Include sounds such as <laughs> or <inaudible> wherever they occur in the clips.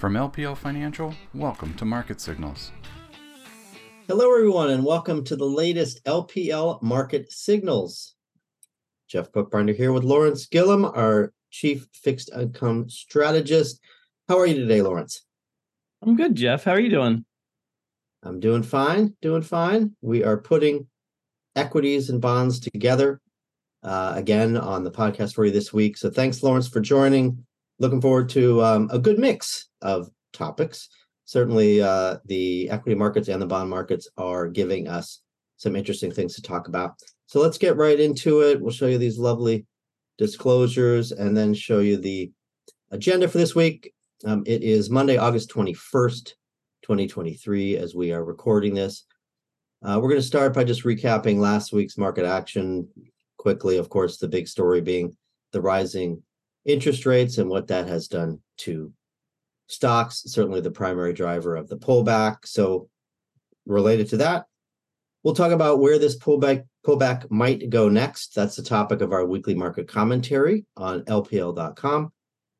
From LPL Financial, welcome to Market Signals. Hello, everyone, and welcome to the latest LPL Market Signals. Jeff Buchbinder here with Lawrence Gillum, our Chief Fixed Income Strategist. How are you today, Lawrence? I'm good, Jeff. How are you doing? I'm doing fine, doing fine. We are putting equities and bonds together uh, again on the podcast for you this week. So thanks, Lawrence, for joining. Looking forward to um, a good mix of topics. Certainly, uh, the equity markets and the bond markets are giving us some interesting things to talk about. So let's get right into it. We'll show you these lovely disclosures and then show you the agenda for this week. Um, it is Monday, August 21st, 2023, as we are recording this. Uh, we're going to start by just recapping last week's market action quickly. Of course, the big story being the rising interest rates and what that has done to stocks, certainly the primary driver of the pullback. So, related to that, we'll talk about where this pullback pullback might go next. That's the topic of our weekly market commentary on lpl.com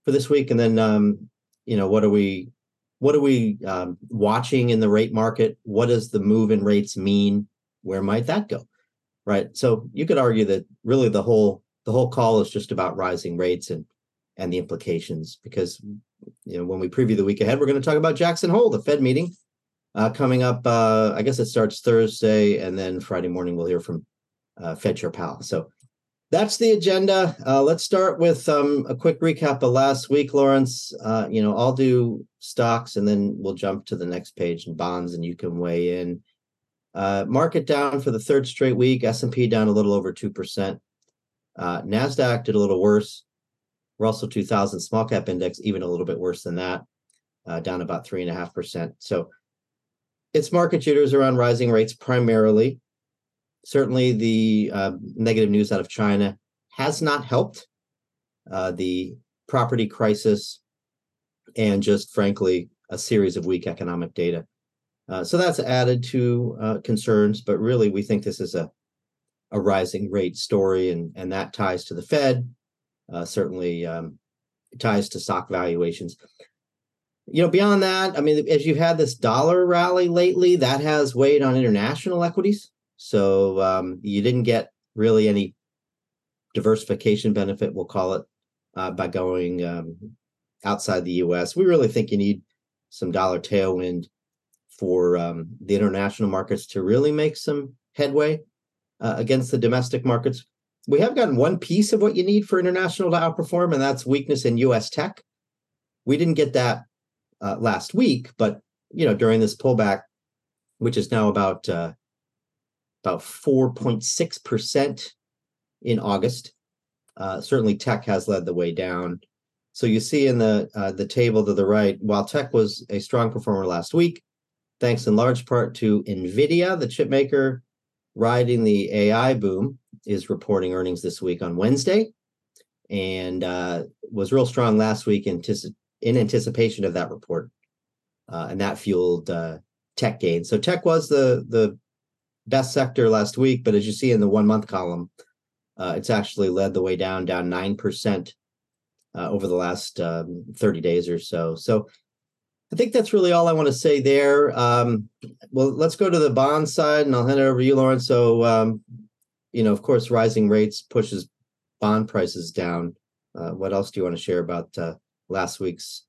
for this week. And then, um, you know, what are we what are we um, watching in the rate market? What does the move in rates mean? Where might that go? right? So you could argue that really the whole the whole call is just about rising rates and and the implications because you know when we preview the week ahead, we're going to talk about Jackson Hole, the Fed meeting uh, coming up. Uh, I guess it starts Thursday, and then Friday morning we'll hear from uh, Fed Chair Powell. So that's the agenda. Uh, let's start with um, a quick recap of last week, Lawrence. Uh, you know, I'll do stocks, and then we'll jump to the next page and bonds, and you can weigh in. Uh, market down for the third straight week. S&P down a little over 2%. Uh, NASDAQ did a little worse. Russell 2000 small cap index, even a little bit worse than that, uh, down about 3.5%. So it's market jitters around rising rates primarily. Certainly, the uh, negative news out of China has not helped. Uh, the property crisis and just frankly, a series of weak economic data uh, so that's added to uh, concerns, but really we think this is a, a rising rate story, and, and that ties to the Fed, uh, certainly um, ties to stock valuations. You know, beyond that, I mean, as you've had this dollar rally lately, that has weighed on international equities. So um, you didn't get really any diversification benefit, we'll call it, uh, by going um, outside the US. We really think you need some dollar tailwind for um, the international markets to really make some headway uh, against the domestic markets. We have gotten one piece of what you need for international to outperform, and that's weakness in U.S. tech. We didn't get that uh, last week, but you know during this pullback, which is now about uh, about four point six percent in August. Uh, certainly, tech has led the way down. So you see in the uh, the table to the right, while tech was a strong performer last week, thanks in large part to NVIDIA, the chip maker riding the AI boom, is reporting earnings this week on Wednesday and uh, was real strong last week in, anticipation of that report. Uh, and that fueled uh, tech gains. So tech was the the best sector last week, but as you see in the one month column, uh, it's actually led the way down, down nine percent uh, over the last um, 30 days or so. So I think that's really all I want to say there. Um, well, let's go to the bond side, and I'll hand it over to you, Lauren. So, um, you know, of course, rising rates pushes bond prices down. Uh, what else do you want to share about uh, last week's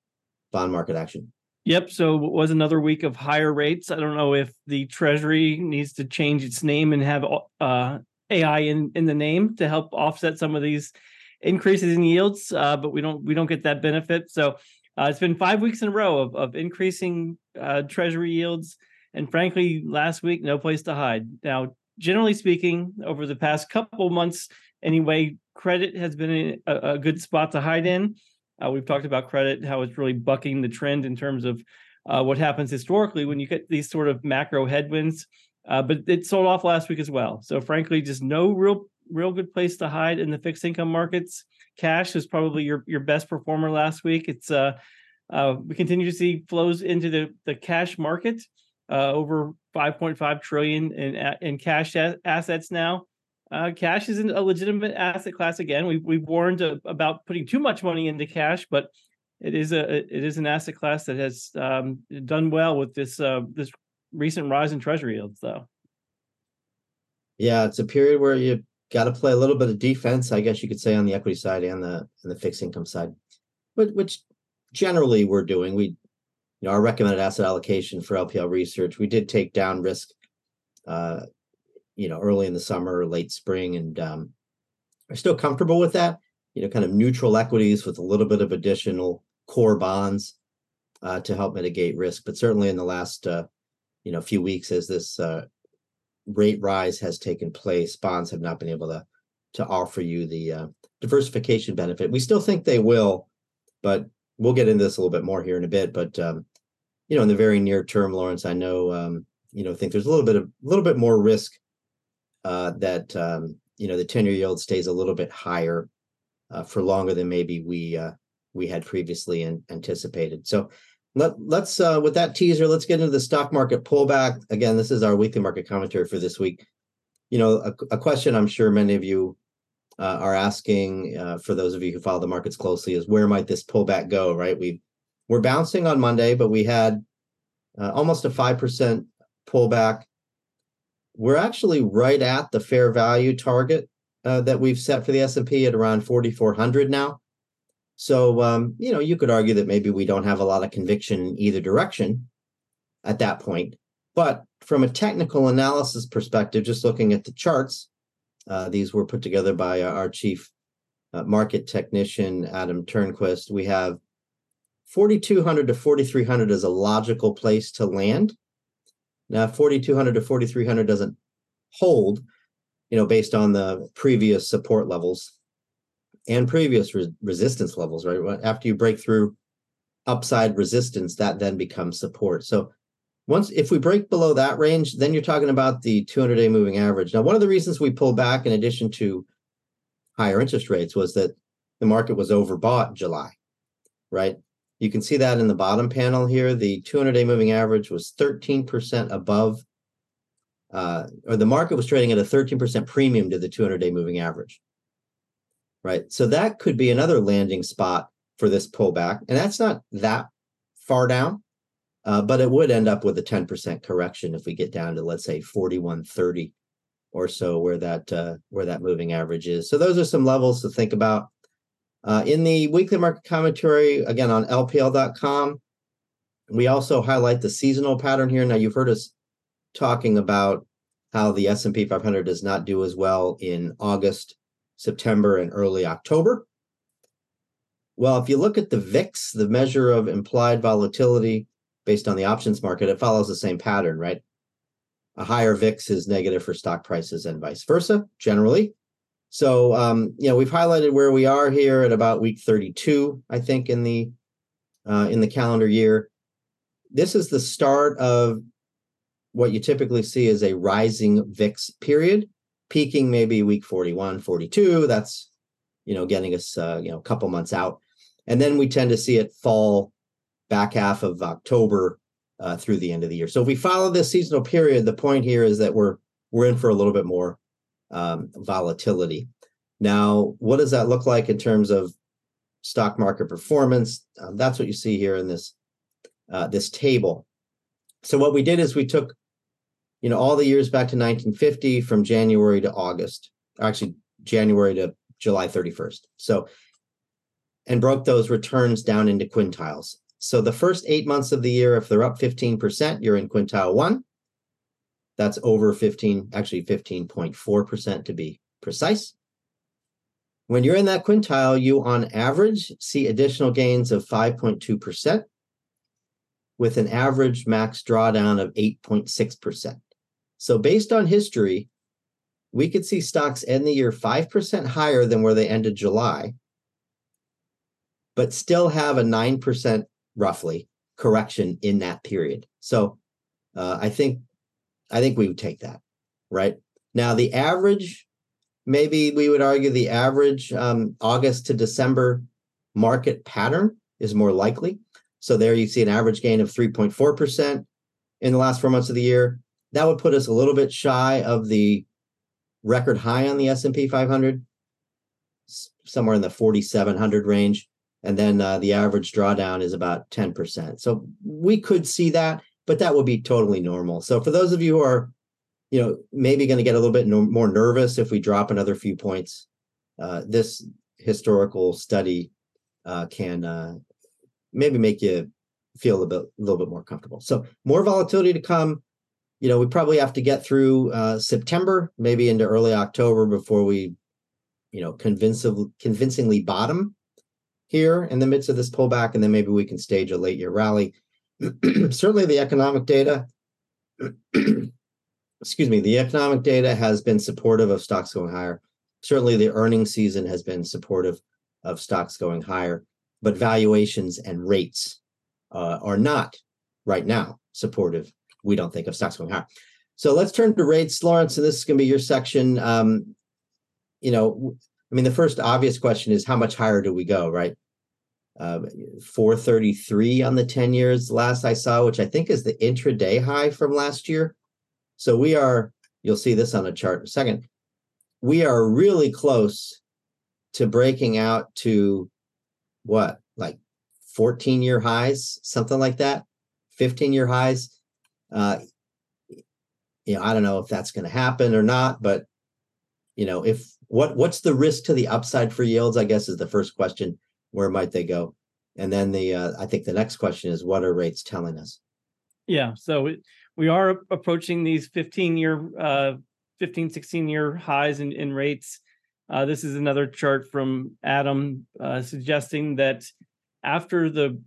bond market action? Yep. So it was another week of higher rates. I don't know if the Treasury needs to change its name and have uh, AI in, in the name to help offset some of these increases in yields, uh, but we don't we don't get that benefit. So uh, it's been five weeks in a row of, of increasing uh, treasury yields. And frankly, last week, no place to hide. Now, generally speaking, over the past couple months, anyway, credit has been a, a good spot to hide in. Uh, we've talked about credit, how it's really bucking the trend in terms of uh, what happens historically when you get these sort of macro headwinds. Uh, but it sold off last week as well. So, frankly, just no real, real good place to hide in the fixed income markets cash is probably your your best performer last week. It's uh, uh we continue to see flows into the the cash market, uh, over 5.5 trillion in in cash assets now. Uh, cash isn't a legitimate asset class again. We've we've warned about putting too much money into cash, but it is a it is an asset class that has um, done well with this uh, this recent rise in treasury yields, though. Yeah, it's a period where you got to play a little bit of defense, I guess you could say, on the equity side and the and the fixed income side, but which generally we're doing. We, you know, our recommended asset allocation for LPL research, we did take down risk, uh, you know, early in the summer, late spring, and um, are still comfortable with that. You know, kind of neutral equities with a little bit of additional core bonds uh, to help mitigate risk. But certainly in the last, uh, you know, few weeks, as this uh, rate rise has taken place, bonds have not been able to to offer you the uh, diversification benefit. We still think they will, but we'll get into this a little bit more here in a bit. But um, you know, in the very near term, Lawrence, I know um, you know think there's a little bit of a little bit more risk uh, that um, you know the ten year yield stays a little bit higher uh, for longer than maybe we uh, we had previously an, anticipated. So let, let's uh, with that teaser, let's get into the stock market pullback. Again, this is our weekly market commentary for this week. You know, a, a question I'm sure many of you uh, are asking uh, for those of you who follow the markets closely is where might this pullback go? Right, we we're bouncing on Monday, but we had uh, almost a five percent pullback. We're actually right at the fair value target uh, that we've set for the S and P at around 4,400 now. So, um, you know, you could argue that maybe we don't have a lot of conviction in either direction at that point. But from a technical analysis perspective, just looking at the charts, uh, these were put together by our chief uh, market technician, Adam Turnquist. We have 4,200 to 4,300 is a logical place to land. Now, 4,200 to 4,300 doesn't hold, you know, based on the previous support levels and previous re- resistance levels, right? After you break through upside resistance, that then becomes support. So once if we break below that range, then you're talking about the 200 day moving average. Now, one of the reasons we pulled back, in addition to higher interest rates, was that the market was overbought in July, right? You can see that in the bottom panel here. The 200 day moving average was 13% above, uh, or the market was trading at a 13% premium to the 200 day moving average right? So that could be another landing spot for this pullback. And that's not that far down, uh, but it would end up with a 10% correction if we get down to, let's say, 4130 or so where that uh, where that moving average is. So those are some levels to think about. Uh, in the weekly market commentary, again on lpl.com, we also highlight the seasonal pattern here. Now you've heard us talking about how the S&P 500 does not do as well in August September, and early October. Well, if you look at the VIX, the measure of implied volatility based on the options market, it follows the same pattern, right? A higher VIX is negative for stock prices and vice versa, generally. So, um, you know, we've highlighted where we are here at about week 32, I think, in the uh, in the calendar year. This is the start of what you typically see as a rising VIX period peaking maybe week 41 42 that's you know getting us uh, you know a couple months out. And then we tend to see it fall back half of october uh, through the end of the year. So if we follow this seasonal period the point here is that we're we're in for a little bit more um, volatility now what does that look like in terms of stock market performance um, that's what you see here in this uh, this table so what we did is we took you know, all the years back to 1950 from January to August, actually January to July 31st. So, and broke those returns down into quintiles. So the first eight months of the year, if they're up 15%, you're in quintile one. That's over 15, actually 15.4% to be precise. When you're in that quintile, you on average see additional gains of 5.2% with an average max drawdown of 8.6%. So, based on history, we could see stocks end the year 5% higher than where they ended July, but still have a 9% roughly correction in that period. So, uh, I think I think we would take that, right? Now, the average, maybe we would argue the average um, August to December market pattern is more likely. So there you see an average gain of 3.4% in the last four months of the year that would put us a little bit shy of the record high on the S&P 500 somewhere in the 4700 range and then uh, the average drawdown is about 10%. So we could see that, but that would be totally normal. So for those of you who are, you know, maybe going to get a little bit no, more nervous if we drop another few points, uh, this historical study uh, can uh, maybe make you feel a bit a little bit more comfortable. So more volatility to come. You know, we probably have to get through uh, September, maybe into early October before we, you know, convincingly convincingly bottom here in the midst of this pullback, and then maybe we can stage a late year rally. <clears throat> Certainly, the economic data, <clears throat> excuse me, the economic data has been supportive of stocks going higher. Certainly, the earnings season has been supportive of stocks going higher, but valuations and rates uh, are not right now supportive. We don't think of stocks going higher. So let's turn to rates, Lawrence, and this is going to be your section. Um, you know, I mean, the first obvious question is how much higher do we go, right? Uh, 433 on the 10 years last I saw, which I think is the intraday high from last year. So we are, you'll see this on a chart in a second. We are really close to breaking out to what, like 14 year highs, something like that, 15 year highs. Uh, you know, I don't know if that's going to happen or not, but you know, if what what's the risk to the upside for yields? I guess is the first question. Where might they go? And then the uh, I think the next question is what are rates telling us? Yeah, so we, we are approaching these 15 year, uh, 15, 16 year highs in, in rates. Uh, this is another chart from Adam uh, suggesting that after the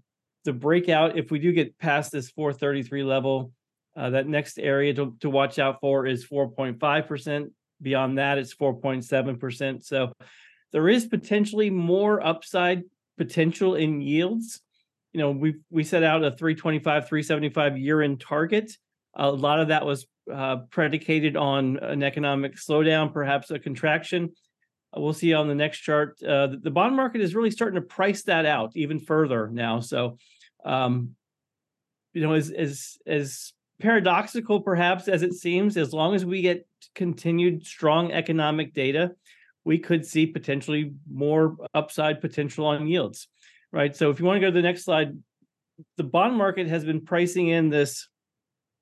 the breakout, if we do get past this 433 level, uh, that next area to, to watch out for is 4.5%. Beyond that, it's 4.7%. So there is potentially more upside potential in yields. You know, we we set out a 325, 375 year in target. A lot of that was uh, predicated on an economic slowdown, perhaps a contraction. We'll see on the next chart. Uh, the bond market is really starting to price that out even further now. So, um, you know, as as as paradoxical perhaps as it seems, as long as we get continued strong economic data, we could see potentially more upside potential on yields, right? So, if you want to go to the next slide, the bond market has been pricing in this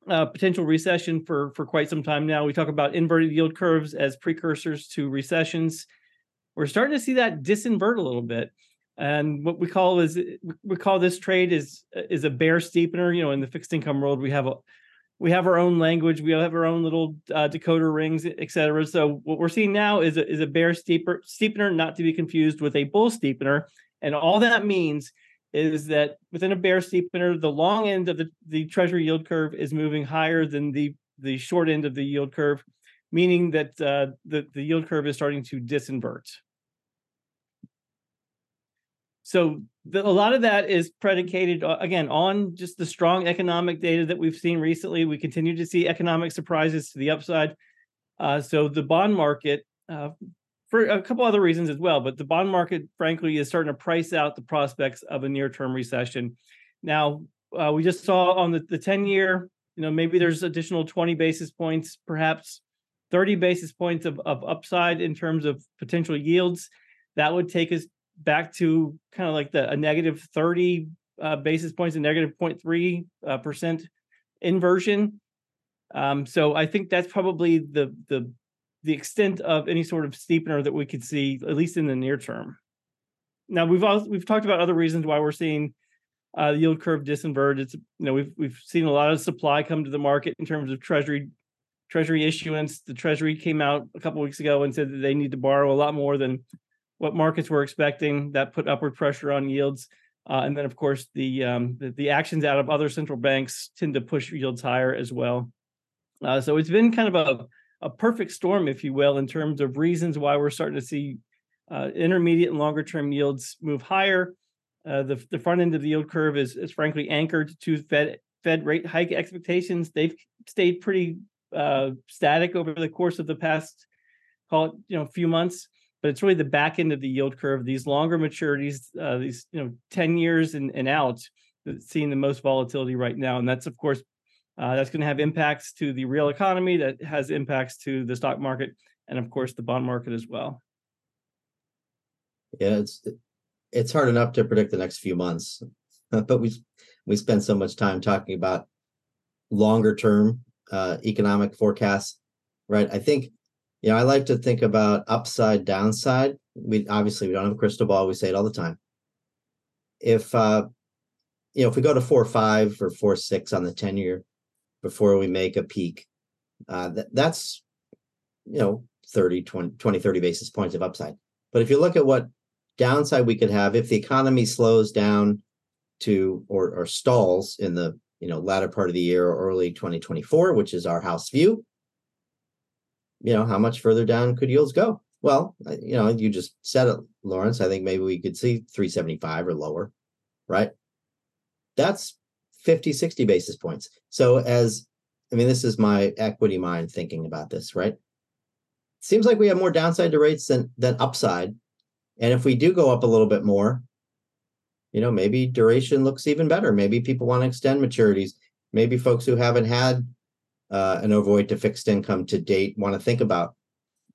uh, potential recession for for quite some time now. We talk about inverted yield curves as precursors to recessions we're starting to see that disinvert a little bit. And what we call is we call this trade is is a bear steepener. You know, in the fixed income world, we have a we have our own language, we have our own little uh, decoder rings, et cetera. So what we're seeing now is a, is a bear steeper, steepener, not to be confused with a bull steepener. And all that means is that within a bear steepener, the long end of the, the treasury yield curve is moving higher than the the short end of the yield curve meaning that uh, the, the yield curve is starting to disinvert. So the, a lot of that is predicated uh, again on just the strong economic data that we've seen recently. We continue to see economic surprises to the upside. Uh, so the bond market, uh, for a couple other reasons as well, but the bond market, frankly, is starting to price out the prospects of a near-term recession. Now, uh, we just saw on the, the 10 year, you know, maybe there's additional 20 basis points, perhaps 30 basis points of, of upside in terms of potential yields. That would take us back to kind of like the a negative 30 uh, basis points and negative 0.3 uh, percent inversion. Um, so I think that's probably the the the extent of any sort of steepener that we could see, at least in the near term. Now we've also we've talked about other reasons why we're seeing uh, the yield curve disinvert. It's you know we've we've seen a lot of supply come to the market in terms of treasury Treasury issuance. The Treasury came out a couple weeks ago and said that they need to borrow a lot more than what markets were expecting. That put upward pressure on yields. Uh, and then, of course, the, um, the, the actions out of other central banks tend to push yields higher as well. Uh, so it's been kind of a, a perfect storm, if you will, in terms of reasons why we're starting to see uh, intermediate and longer term yields move higher. Uh, the, the front end of the yield curve is, is frankly anchored to Fed Fed rate hike expectations. They've stayed pretty uh, static over the course of the past, call it, you know, few months. But it's really the back end of the yield curve, these longer maturities, uh, these, you know, 10 years and, and out, that's seeing the most volatility right now. And that's, of course, uh, that's going to have impacts to the real economy, that has impacts to the stock market, and of course, the bond market as well. Yeah, it's it's hard enough to predict the next few months, <laughs> but we we spend so much time talking about longer term uh, economic forecasts, right? I think, you know, I like to think about upside, downside. We obviously we don't have a crystal ball. We say it all the time. If uh, you know, if we go to four five or four six on the ten year before we make a peak, uh, that, that's you know 30, 20, 20, 30 basis points of upside. But if you look at what downside we could have if the economy slows down to or, or stalls in the you know latter part of the year or early 2024 which is our house view you know how much further down could yields go? Well you know you just said it lawrence i think maybe we could see 375 or lower right? That's 50 60 basis points. So as i mean this is my equity mind thinking about this right? Seems like we have more downside to rates than than upside. And if we do go up a little bit more, you know, maybe duration looks even better. Maybe people want to extend maturities. Maybe folks who haven't had uh, an overweight to fixed income to date want to think about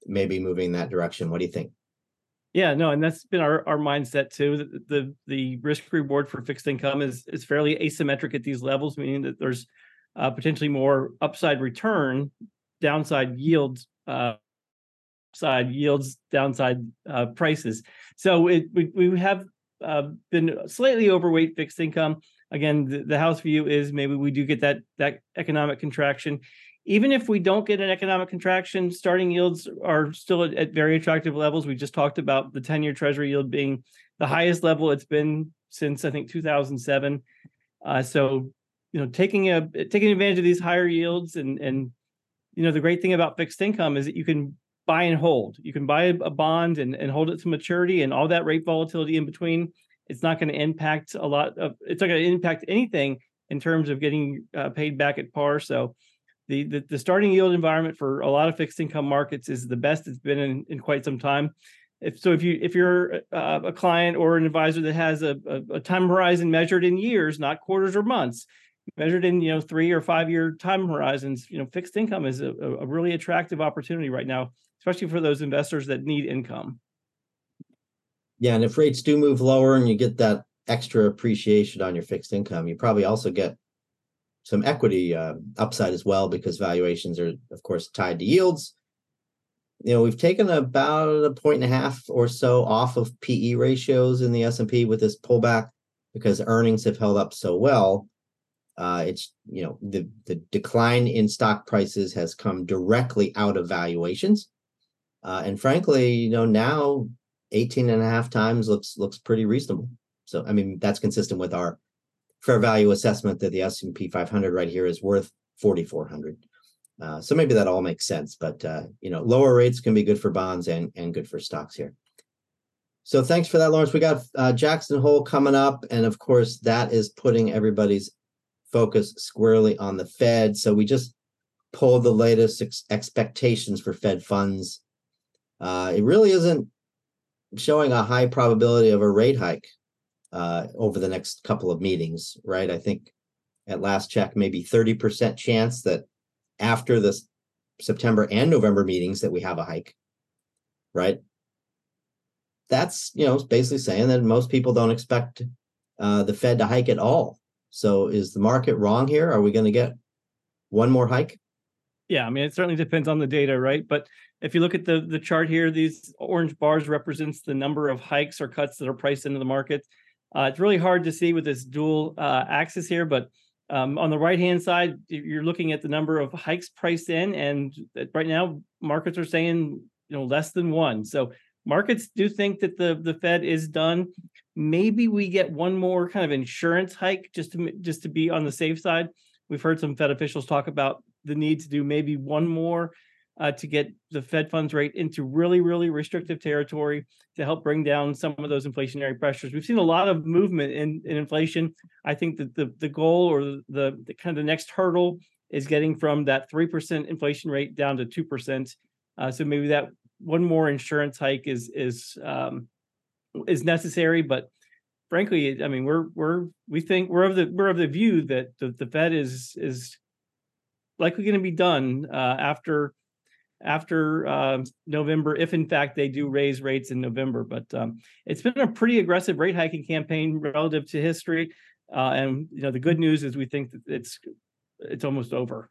maybe moving that direction. What do you think? Yeah, no, and that's been our, our mindset too. The, the, the risk reward for fixed income is is fairly asymmetric at these levels, meaning that there's uh, potentially more upside return, downside yield uh, yields, downside uh, prices. So it, we, we have uh, been slightly overweight fixed income. Again, the, the house view is maybe we do get that that economic contraction. Even if we don't get an economic contraction, starting yields are still at, at very attractive levels. We just talked about the 10-year treasury yield being the highest level it's been since I think 2007. Uh, so, you know, taking a taking advantage of these higher yields and and you know the great thing about fixed income is that you can buy and hold. You can buy a bond and, and hold it to maturity and all that rate volatility in between. It's not going to impact a lot of, it's not going to impact anything in terms of getting uh, paid back at par. So the, the, the starting yield environment for a lot of fixed income markets is the best it's been in, in quite some time. If so, if you if you're uh, a client or an advisor that has a, a, a time horizon measured in years, not quarters or months, measured in you know three or five year time horizons, you know fixed income is a, a really attractive opportunity right now especially for those investors that need income. Yeah, and if rates do move lower and you get that extra appreciation on your fixed income, you probably also get some equity uh, upside as well because valuations are, of course, tied to yields. You know, we've taken about a point and a half or so off of PE ratios in the S and P with this pullback because earnings have held up so well. Uh, it's you know the the decline in stock prices has come directly out of valuations uh, and frankly, you know, now 18 and a half times looks looks pretty reasonable. So I mean, that's consistent with our fair value assessment that the S&P 500 right here is worth 4400. Uh, so maybe that all makes sense, but uh, you know, lower rates can be good for bonds and and good for stocks here. So thanks for that, Lawrence. We got uh, Jackson Hole coming up, and of course, that is putting everybody's focus squarely on the Fed. So we just pulled the latest ex- expectations for Fed funds uh, it really isn't showing a high probability of a rate hike uh, over the next couple of meetings, right? I think at last check, maybe 30% chance that after the September and November meetings that we have a hike, right? That's, you know, basically saying that most people don't expect uh, the Fed to hike at all. So is the market wrong here? Are we going to get one more hike? Yeah, I mean, it certainly depends on the data, right? But if you look at the the chart here, these orange bars represents the number of hikes or cuts that are priced into the market. Uh, it's really hard to see with this dual uh, axis here, but um, on the right hand side, you're looking at the number of hikes priced in, and right now markets are saying you know less than one. So markets do think that the the Fed is done. Maybe we get one more kind of insurance hike just to just to be on the safe side. We've heard some Fed officials talk about the need to do maybe one more uh, to get the Fed funds rate into really, really restrictive territory to help bring down some of those inflationary pressures. We've seen a lot of movement in, in inflation. I think that the, the goal or the, the, kind of the next hurdle is getting from that 3% inflation rate down to 2%. Uh, so maybe that one more insurance hike is is um, is necessary, but frankly, I mean, we're we're we think we're of the we're of the view that the, the Fed is is likely going to be done uh, after after uh, November, if in fact they do raise rates in November. But um, it's been a pretty aggressive rate hiking campaign relative to history. Uh, and you know the good news is we think that it's it's almost over.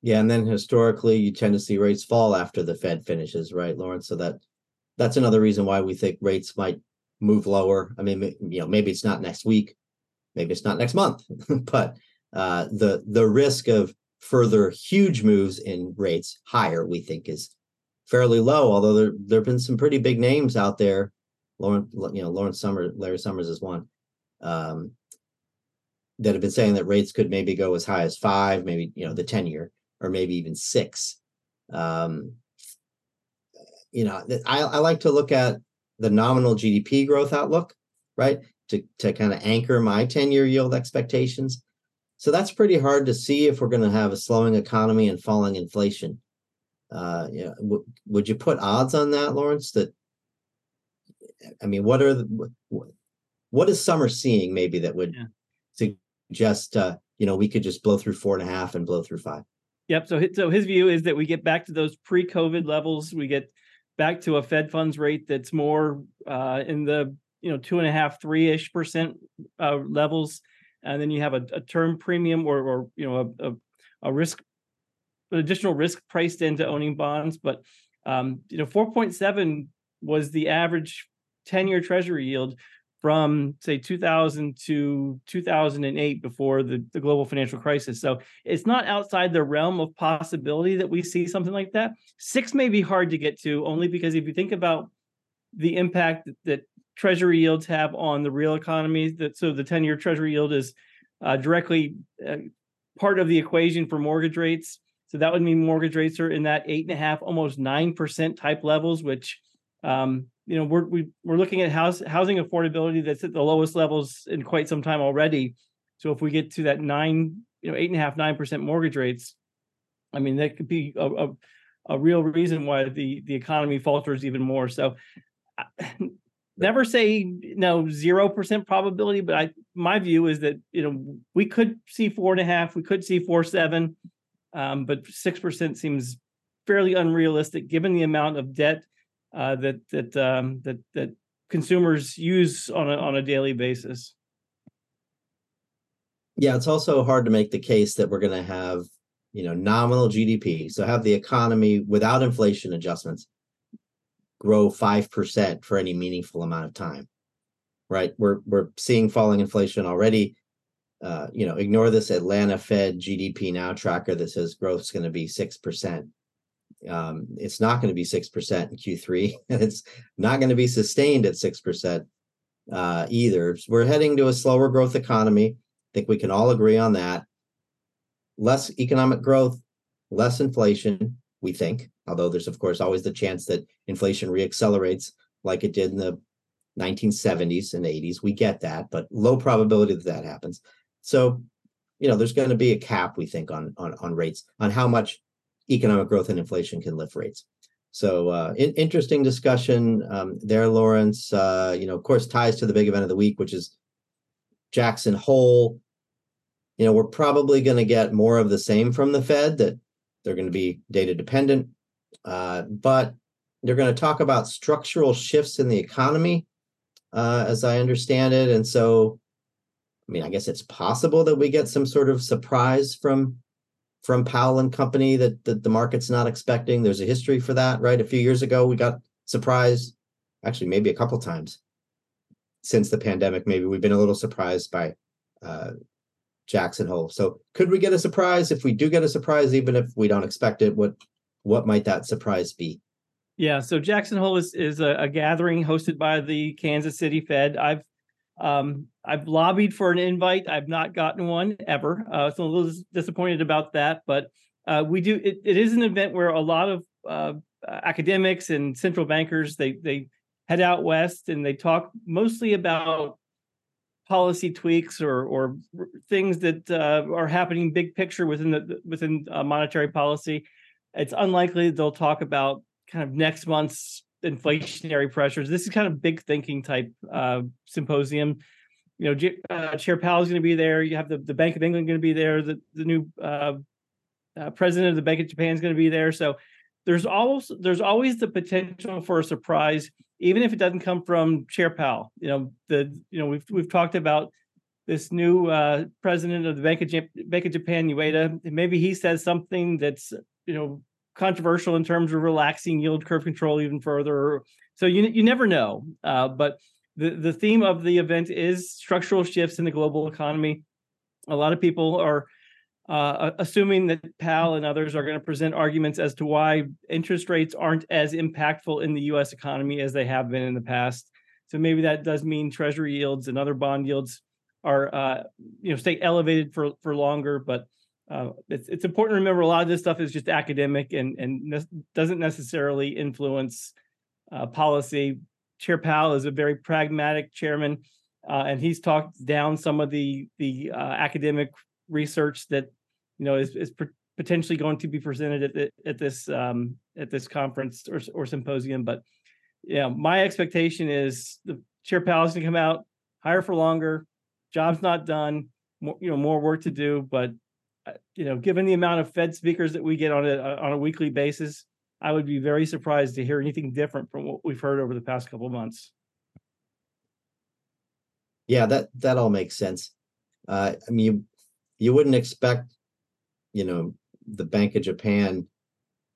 Yeah, and then historically, you tend to see rates fall after the Fed finishes, right, Lawrence? So that that's another reason why we think rates might move lower. I mean, you know, maybe it's not next week, maybe it's not next month, <laughs> but uh, the the risk of further huge moves in rates higher, we think, is fairly low. Although there there have been some pretty big names out there. Lauren, you know, Lawrence Summers, Larry Summers is one. Um, that have been saying that rates could maybe go as high as five, maybe you know the ten year, or maybe even six. Um, you know, I, I like to look at the nominal GDP growth outlook, right? To to kind of anchor my 10-year yield expectations. So that's pretty hard to see if we're going to have a slowing economy and falling inflation. Uh, yeah, w- would you put odds on that, Lawrence? That I mean, what are the what is Summer seeing maybe that would yeah. suggest uh, you know we could just blow through four and a half and blow through five? Yep. So so his view is that we get back to those pre-COVID levels. We get back to a Fed funds rate that's more uh, in the you know two and a half, three ish percent uh, levels, and then you have a, a term premium or or you know a, a, a risk, an additional risk priced into owning bonds. But um, you know, four point seven was the average ten year Treasury yield from say 2000 to 2008 before the, the global financial crisis so it's not outside the realm of possibility that we see something like that six may be hard to get to only because if you think about the impact that treasury yields have on the real economy that so the 10 year treasury yield is uh, directly uh, part of the equation for mortgage rates. So that would mean mortgage rates are in that eight and a half almost nine percent type levels which um, you know we're we, are we are looking at house housing affordability that's at the lowest levels in quite some time already. So if we get to that nine you know eight and a half nine percent mortgage rates i mean that could be a, a, a real reason why the the economy falters even more. So never say no zero percent probability but i my view is that you know we could see four and a half we could see four seven um, but six percent seems fairly unrealistic given the amount of debt uh, that that um, that that consumers use on a on a daily basis. Yeah, it's also hard to make the case that we're going to have you know nominal GDP, so have the economy without inflation adjustments grow five percent for any meaningful amount of time. Right, we're we're seeing falling inflation already. Uh, you know, ignore this Atlanta Fed GDP now tracker that says growth is going to be six percent um, it's not going to be 6% in Q3, <laughs> and it's not going to be sustained at 6% uh, either. We're heading to a slower growth economy. I think we can all agree on that. Less economic growth, less inflation, we think, although there's, of course, always the chance that inflation reaccelerates like it did in the 1970s and 80s. We get that, but low probability that that happens. So, you know, there's going to be a cap, we think, on on on rates, on how much economic growth and inflation can lift rates. So uh, in, interesting discussion um, there, Lawrence. Uh, you know, of course, ties to the big event of the week, which is Jackson Hole. You know, we're probably going to get more of the same from the Fed that they're going to be data dependent, uh, but they're going to talk about structural shifts in the economy, uh, as I understand it. And so, I mean, I guess it's possible that we get some sort of surprise from from Powell and company that, that the market's not expecting. There's a history for that, right? A few years ago, we got surprised, actually, maybe a couple times since the pandemic. Maybe we've been a little surprised by uh, Jackson Hole. So, could we get a surprise? If we do get a surprise, even if we don't expect it, what what might that surprise be? Yeah, so Jackson Hole is is a, a gathering hosted by the Kansas City Fed. I've um, I've lobbied for an invite. I've not gotten one ever. Uh, so I'm a little disappointed about that. But uh, we do. It, it is an event where a lot of uh, academics and central bankers they they head out west and they talk mostly about policy tweaks or or things that uh, are happening big picture within the within uh, monetary policy. It's unlikely they'll talk about kind of next month's inflationary pressures. This is kind of big thinking type uh, symposium. You know, uh, Chair Powell is going to be there. You have the, the Bank of England going to be there. The the new uh, uh, president of the Bank of Japan is going to be there. So there's always there's always the potential for a surprise, even if it doesn't come from Chair Powell. You know the you know we've we've talked about this new uh, president of the Bank of, Bank of Japan, Ueda. Maybe he says something that's you know controversial in terms of relaxing yield curve control even further. So you you never know. Uh, but the the theme of the event is structural shifts in the global economy. A lot of people are uh, assuming that Powell and others are going to present arguments as to why interest rates aren't as impactful in the U.S. economy as they have been in the past. So maybe that does mean Treasury yields and other bond yields are, uh, you know, stay elevated for for longer. But uh, it's it's important to remember a lot of this stuff is just academic and and ne- doesn't necessarily influence uh, policy. Chair Powell is a very pragmatic chairman, uh, and he's talked down some of the the uh, academic research that you know is, is potentially going to be presented at the, at this um, at this conference or, or symposium. But yeah, my expectation is the chair Powell is going to come out higher for longer. Job's not done. More, you know, more work to do. But you know, given the amount of Fed speakers that we get on a on a weekly basis, I would be very surprised to hear anything different from what we've heard over the past couple of months. Yeah, that that all makes sense. Uh, I mean, you, you wouldn't expect you know the Bank of Japan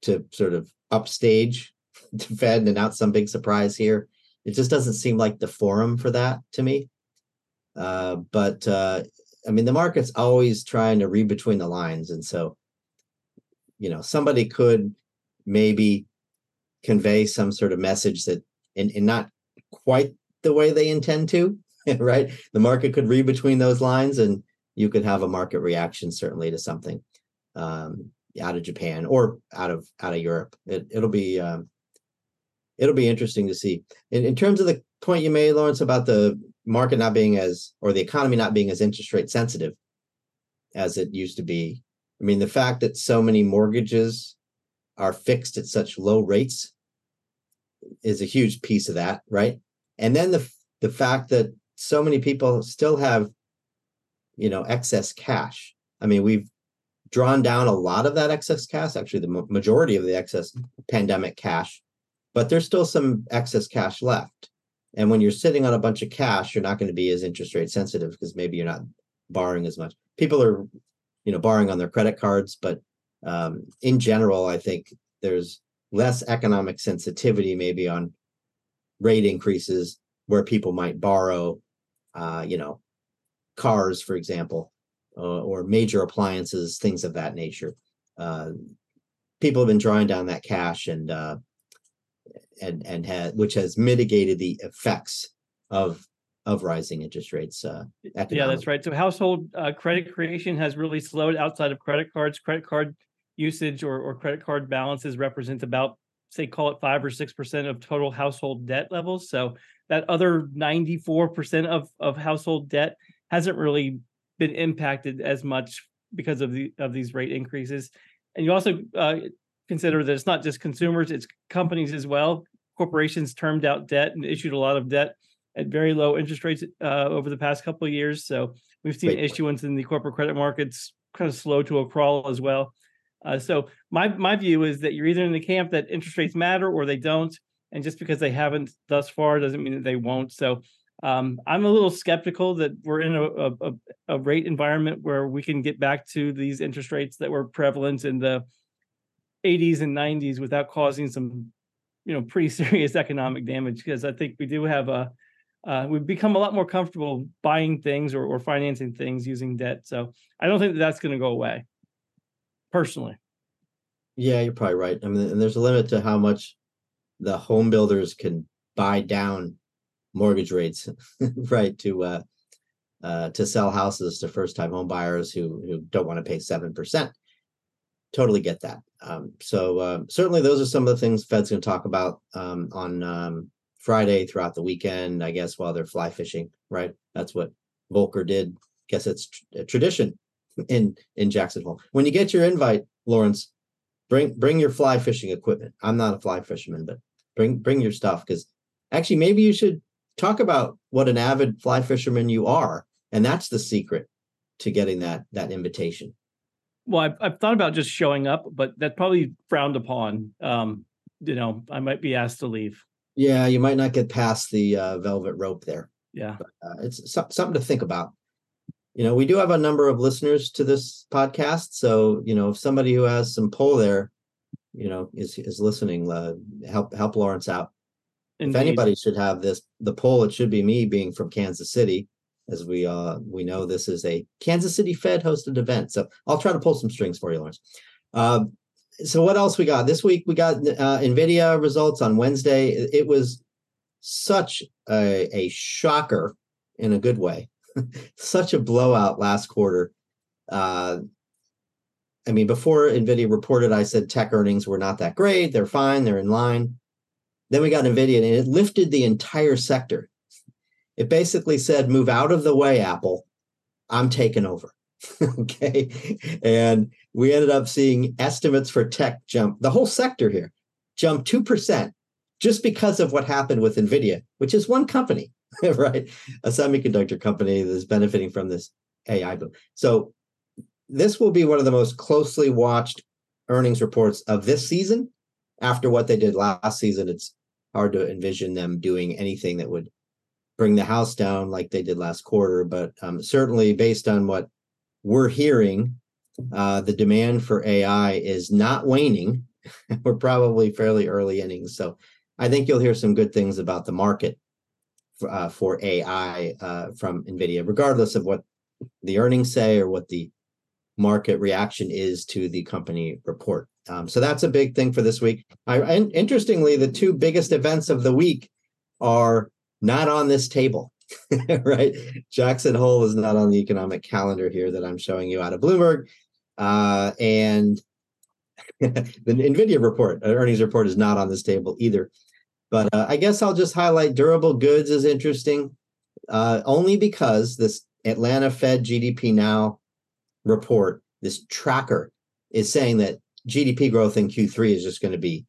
to sort of upstage the Fed and announce some big surprise here. It just doesn't seem like the forum for that to me. Uh, but uh, I mean, the market's always trying to read between the lines, and so you know somebody could maybe convey some sort of message that, and, and not quite the way they intend to, <laughs> right? The market could read between those lines, and you could have a market reaction certainly to something um, out of Japan or out of out of Europe. It, it'll be um, it'll be interesting to see. In, in terms of the point you made, Lawrence, about the market not being as or the economy not being as interest rate sensitive as it used to be. I mean, the fact that so many mortgages are fixed at such low rates is a huge piece of that, right? And then the the fact that so many people still have, you know, excess cash. I mean, we've drawn down a lot of that excess cash, actually the majority of the excess pandemic cash, but there's still some excess cash left. And when you're sitting on a bunch of cash, you're not going to be as interest rate sensitive because maybe you're not borrowing as much. People are, you know, borrowing on their credit cards, but um, in general, I think there's less economic sensitivity maybe on rate increases where people might borrow, uh, you know, cars, for example, uh, or major appliances, things of that nature. Uh, people have been drawing down that cash and uh, and and had which has mitigated the effects of of rising interest rates. Uh, yeah, that's right. So household uh, credit creation has really slowed outside of credit cards. Credit card usage or, or credit card balances represent about say call it five or six percent of total household debt levels. So that other 94% of, of household debt hasn't really been impacted as much because of the of these rate increases. And you also uh, consider that it's not just consumers; it's companies as well. Corporations termed out debt and issued a lot of debt at very low interest rates uh, over the past couple of years. So we've seen Wait, issuance in the corporate credit markets kind of slow to a crawl as well. Uh, so my my view is that you're either in the camp that interest rates matter or they don't, and just because they haven't thus far doesn't mean that they won't. So um, I'm a little skeptical that we're in a, a, a, rate environment where we can get back to these interest rates that were prevalent in the 80s and 90s without causing some, you know, pretty <laughs> serious economic damage. Because I think we do have a, uh, we've become a lot more comfortable buying things or, or financing things using debt. So I don't think that that's going to go away, personally. Yeah, you're probably right. I mean, and there's a limit to how much the home builders can buy down mortgage rates, <laughs> right? To uh, uh, to sell houses to first time home buyers who who don't want to pay seven percent. Totally get that. Um, so uh, certainly those are some of the things Fed's going to talk about um, on um, Friday throughout the weekend. I guess while they're fly fishing, right? That's what Volcker did. Guess it's tr- tradition in in Jackson Hole. When you get your invite, Lawrence, bring bring your fly fishing equipment. I'm not a fly fisherman, but bring bring your stuff because actually maybe you should talk about what an avid fly fisherman you are and that's the secret to getting that that invitation Well, I've, I've thought about just showing up, but that's probably frowned upon. Um, you know, I might be asked to leave. Yeah, you might not get past the uh, velvet rope there. Yeah. Uh, it's so- something to think about. You know, we do have a number of listeners to this podcast, so you know, if somebody who has some pull there, you know, is is listening, uh, help help Lawrence out. Indeed. If anybody should have this, the poll, it should be me being from Kansas City, as we uh we know this is a Kansas City Fed hosted event. So I'll try to pull some strings for you, Lawrence. Uh, so what else we got this week? We got uh, Nvidia results on Wednesday. It, was such a, a shocker in a good way, <laughs> such a blowout last quarter. Uh, I mean, before Nvidia reported, I said tech earnings were not that great. They're fine. They're in line. Then we got Nvidia, and it lifted the entire sector. It basically said, "Move out of the way, Apple. I'm taking over." <laughs> okay, and we ended up seeing estimates for tech jump the whole sector here jump two percent just because of what happened with Nvidia, which is one company, <laughs> right? A semiconductor company that's benefiting from this AI boom. So this will be one of the most closely watched earnings reports of this season. After what they did last season, it's hard to envision them doing anything that would bring the house down like they did last quarter. But um, certainly, based on what we're hearing, uh, the demand for AI is not waning. <laughs> we're probably fairly early innings. So I think you'll hear some good things about the market for, uh, for AI uh, from NVIDIA, regardless of what the earnings say or what the market reaction is to the company report. Um, so that's a big thing for this week. I, and interestingly, the two biggest events of the week are not on this table, <laughs> right? Jackson Hole is not on the economic calendar here that I'm showing you out of Bloomberg. Uh, and <laughs> the NVIDIA report, uh, earnings report, is not on this table either. But uh, I guess I'll just highlight durable goods is interesting, uh, only because this Atlanta Fed GDP Now report, this tracker, is saying that GDP growth in Q3 is just going to be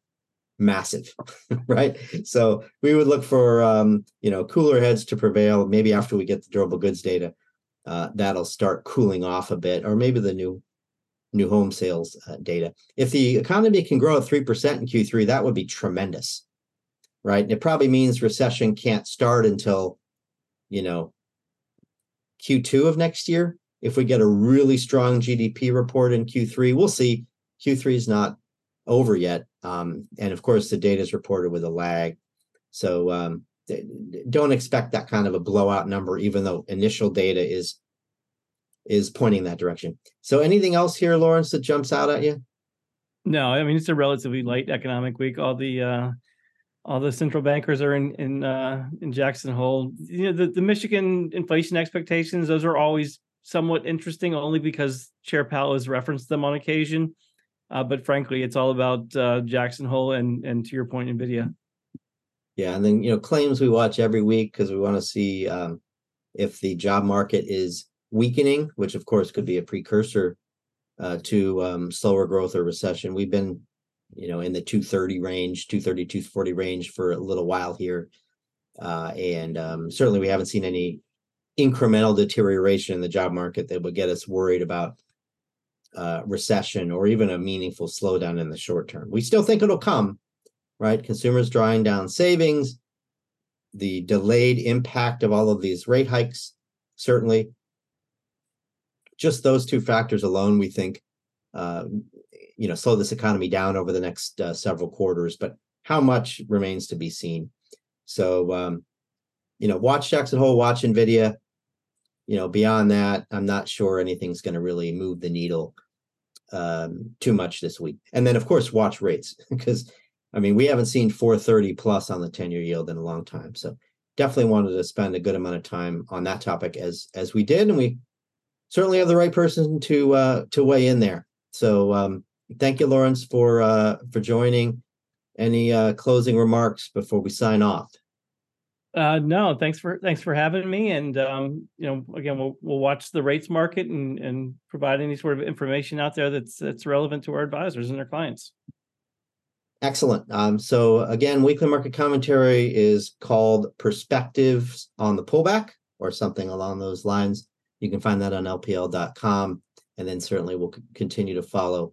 massive, <laughs> right? So we would look for um, you know cooler heads to prevail. Maybe after we get the durable goods data, uh, that'll start cooling off a bit, or maybe the new new home sales uh, data. If the economy can grow at three percent in Q3, that would be tremendous, right? And it probably means recession can't start until you know Q2 of next year. If we get a really strong GDP report in Q3, we'll see. Q3 is not over yet. Um, and of course, the data is reported with a lag. So um, don't expect that kind of a blowout number, even though initial data is is pointing that direction. So anything else here, Lawrence, that jumps out at you? No, I mean it's a relatively light economic week. All the uh all the central bankers are in in uh in Jackson Hole. You know, the, the Michigan inflation expectations, those are always somewhat interesting only because Chair Powell has referenced them on occasion. Uh, but frankly, it's all about uh, Jackson Hole and and to your point, Nvidia. Yeah, and then you know claims we watch every week because we want to see um, if the job market is weakening, which of course could be a precursor uh, to um, slower growth or recession. We've been, you know, in the 230 range, 230, 240 range for a little while here, uh, and um, certainly we haven't seen any incremental deterioration in the job market that would get us worried about uh, recession or even a meaningful slowdown in the short term. We still think it'll come, right? Consumers drawing down savings, the delayed impact of all of these rate hikes, certainly. Just those two factors alone, we think, uh, you know, slow this economy down over the next uh, several quarters. But how much remains to be seen. So, um, you know, watch Jackson Hole, watch Nvidia. You know, beyond that, I'm not sure anything's going to really move the needle um, too much this week. And then, of course, watch rates <laughs> because I mean, we haven't seen 430 plus on the 10 year yield in a long time. So definitely wanted to spend a good amount of time on that topic as as we did, and we certainly have the right person to uh, to weigh in there. So um, thank you, Lawrence, for uh, for joining. Any uh, closing remarks before we sign off? Uh, no, thanks for thanks for having me. And um, you know, again, we'll we'll watch the rates market and and provide any sort of information out there that's that's relevant to our advisors and their clients. Excellent. Um, so again, weekly market commentary is called Perspectives on the Pullback or something along those lines. You can find that on lpl.com. and then certainly we'll continue to follow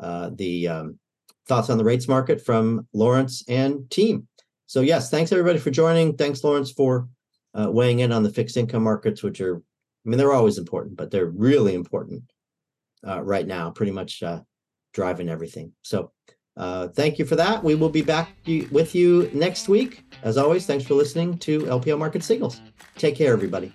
uh, the um, thoughts on the rates market from Lawrence and team. So yes, thanks everybody for joining. Thanks Lawrence for uh, weighing in on the fixed income markets, which are, I mean, they're always important, but they're really important uh, right now, pretty much uh, driving everything. So uh, thank you for that. We will be back with you next week. As always, thanks for listening to LPL Market Signals. Take care, everybody.